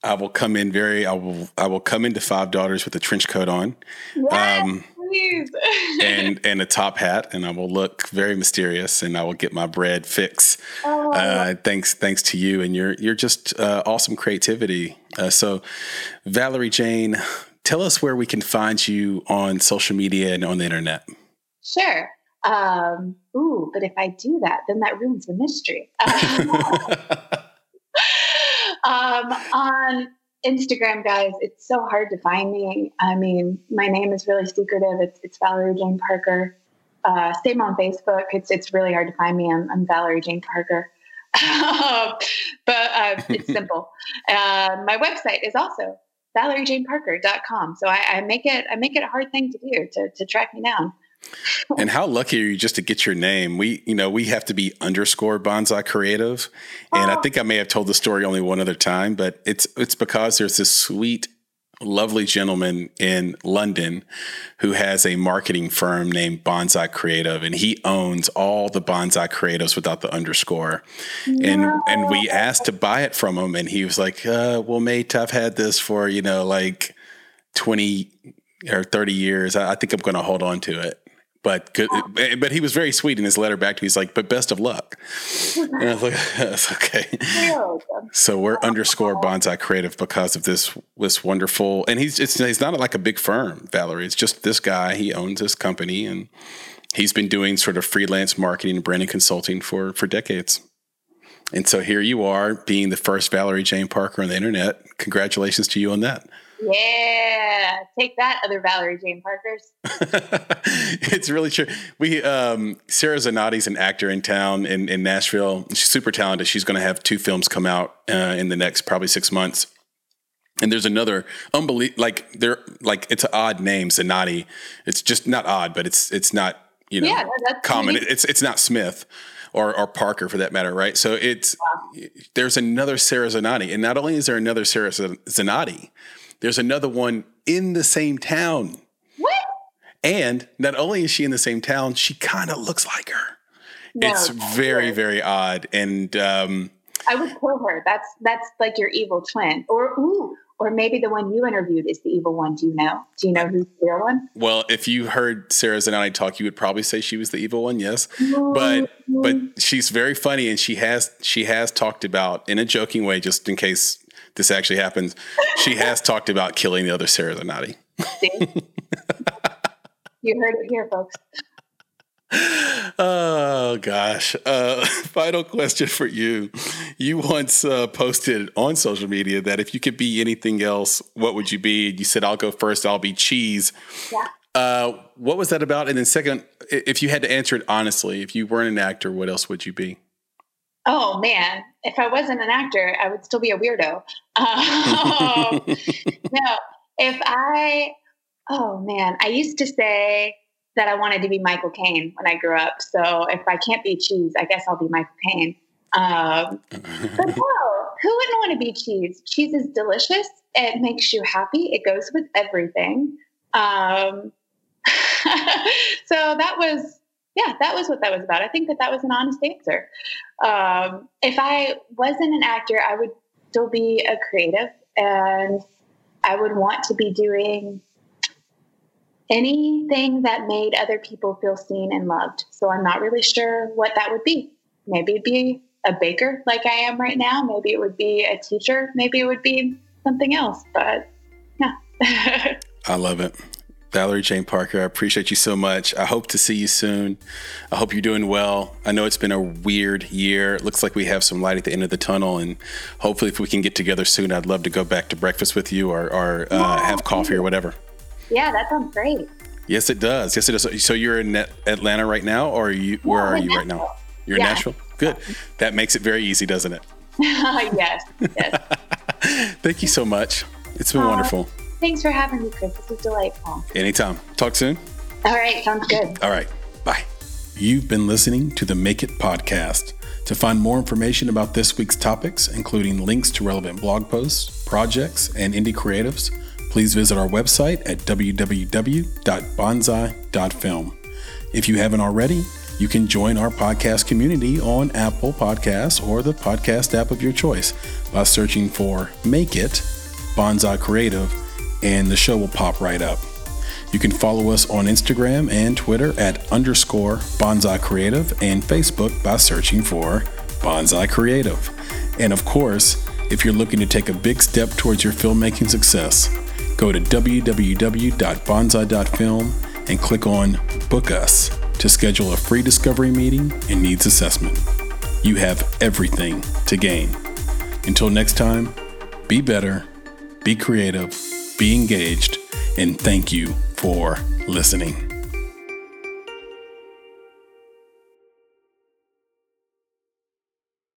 B: I will come in very. I will. I will come into Five Daughters with a trench coat on,
A: yes, um, please,
B: and and a top hat, and I will look very mysterious, and I will get my bread fix. Oh. Uh, thanks, thanks to you and your your just uh, awesome creativity. Uh, so, Valerie Jane, tell us where we can find you on social media and on the internet.
A: Sure. Um, ooh, but if I do that, then that ruins the mystery. um, on Instagram, guys, it's so hard to find me. I mean, my name is really secretive. It's, it's Valerie Jane Parker. Uh, same on Facebook. It's it's really hard to find me. I'm, I'm Valerie Jane Parker. but uh, it's simple. Uh, my website is also valeriejaneparker.com. So I, I make it I make it a hard thing to do to, to track me down.
B: and how lucky are you just to get your name? We, you know, we have to be underscore bonsai creative. Oh. And oh. I think I may have told the story only one other time, but it's it's because there's this sweet lovely gentleman in London who has a marketing firm named Bonsai Creative, and he owns all the Bonsai Creatives without the underscore. No. And and we asked to buy it from him, and he was like, uh, "Well, mate, I've had this for you know like twenty or thirty years. I, I think I'm going to hold on to it." But good, oh. eh, but he was very sweet in his letter back to me. He's like, but best of luck. And I was like, that's okay. So we're underscore bonsai creative because of this this wonderful, and he's it's he's not like a big firm, Valerie. It's just this guy. He owns this company, and he's been doing sort of freelance marketing and branding consulting for for decades. And so here you are, being the first Valerie Jane Parker on the internet. Congratulations to you on that.
A: Yeah, take that, other Valerie Jane Parkers.
B: it's really true. We um, Sarah Zanotti's an actor in town in, in Nashville. She's super talented. She's going to have two films come out uh, in the next probably six months. And there's another unbelievable, like they're like it's an odd name, Zanotti. It's just not odd, but it's it's not you know yeah, common. It's it's not Smith or, or Parker for that matter, right? So it's wow. there's another Sarah Zanotti, and not only is there another Sarah Zanotti, there's another one in the same town.
A: What?
B: And not only is she in the same town, she kind of looks like her. No, it's very, very odd. And um,
A: I would kill her. That's that's like your evil twin. Or ooh, or maybe the one you interviewed is the evil one. Do you know? Do you know who's the real one?
B: Well, if you heard Sarah Zanotti talk, you would probably say she was the evil one. Yes, but but she's very funny, and she has she has talked about in a joking way, just in case this actually happens. She has talked about killing the other Sarah Zanotti.
A: you heard it here, folks.
B: Oh gosh. Uh, final question for you. You once uh, posted on social media that if you could be anything else, what would you be? You said, I'll go first, I'll be cheese. Yeah. Uh, what was that about? And then, second, if you had to answer it honestly, if you weren't an actor, what else would you be?
A: Oh man, if I wasn't an actor, I would still be a weirdo. Um, no, if I, oh man, I used to say that I wanted to be Michael Caine when I grew up. So if I can't be cheese, I guess I'll be Michael Caine. Um, but no, who wouldn't want to be cheese? Cheese is delicious. It makes you happy. It goes with everything. Um, so that was yeah, that was what that was about. I think that that was an honest answer. Um, if I wasn't an actor, I would still be a creative and I would want to be doing anything that made other people feel seen and loved. So I'm not really sure what that would be. Maybe it'd be a baker like I am right now. Maybe it would be a teacher. Maybe it would be something else. But yeah.
B: I love it. Valerie Jane Parker, I appreciate you so much. I hope to see you soon. I hope you're doing well. I know it's been a weird year. It looks like we have some light at the end of the tunnel, and hopefully, if we can get together soon, I'd love to go back to breakfast with you or, or uh, have coffee or whatever.
A: Yeah, that sounds great.
B: Yes, it does. Yes, it does. So you're in Atlanta right now, or you, where are you right now? You're yeah. in Nashville. Good. That makes it very easy, doesn't it?
A: yes. Yes.
B: Thank you so much. It's been wonderful.
A: Thanks for having me, Chris. This was delightful.
B: Anytime. Talk soon.
A: All right. Sounds good.
B: All right. Bye. You've been listening to the Make It podcast. To find more information about this week's topics, including links to relevant blog posts, projects, and indie creatives, please visit our website at www.bonsai.film. If you haven't already, you can join our podcast community on Apple Podcasts or the podcast app of your choice by searching for Make It Bonsai Creative and the show will pop right up. You can follow us on Instagram and Twitter at underscore Bonsai Creative and Facebook by searching for Bonsai Creative. And of course, if you're looking to take a big step towards your filmmaking success, go to www.bonsai.film and click on Book Us to schedule a free discovery meeting and needs assessment. You have everything to gain. Until next time, be better be creative, be engaged, and thank you for listening.